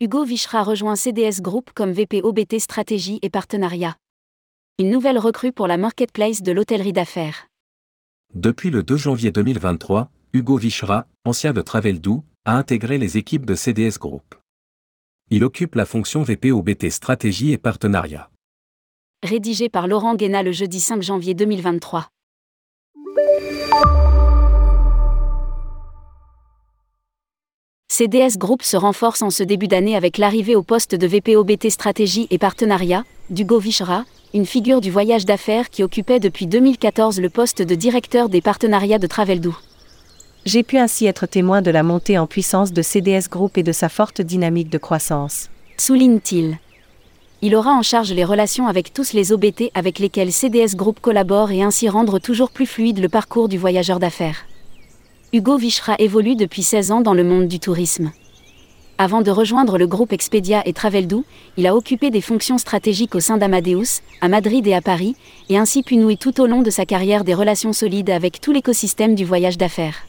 Hugo Vichra rejoint CDS Group comme VP OBT Stratégie et Partenariat. Une nouvelle recrue pour la marketplace de l'hôtellerie d'affaires. Depuis le 2 janvier 2023, Hugo Vichra, ancien de Traveldou, a intégré les équipes de CDS Group. Il occupe la fonction VP OBT Stratégie et Partenariat. Rédigé par Laurent Guéna le jeudi 5 janvier 2023. CDS Group se renforce en ce début d'année avec l'arrivée au poste de VP OBT Stratégie et Partenariat, d'Hugo Vichra, une figure du voyage d'affaires qui occupait depuis 2014 le poste de directeur des partenariats de Traveldou. J'ai pu ainsi être témoin de la montée en puissance de CDS Group et de sa forte dynamique de croissance. Souligne-t-il. Il aura en charge les relations avec tous les OBT avec lesquels CDS Group collabore et ainsi rendre toujours plus fluide le parcours du voyageur d'affaires. Hugo Vichra évolue depuis 16 ans dans le monde du tourisme. Avant de rejoindre le groupe Expedia et Traveldou, il a occupé des fonctions stratégiques au sein d'Amadeus, à Madrid et à Paris, et ainsi pu nouer tout au long de sa carrière des relations solides avec tout l'écosystème du voyage d'affaires.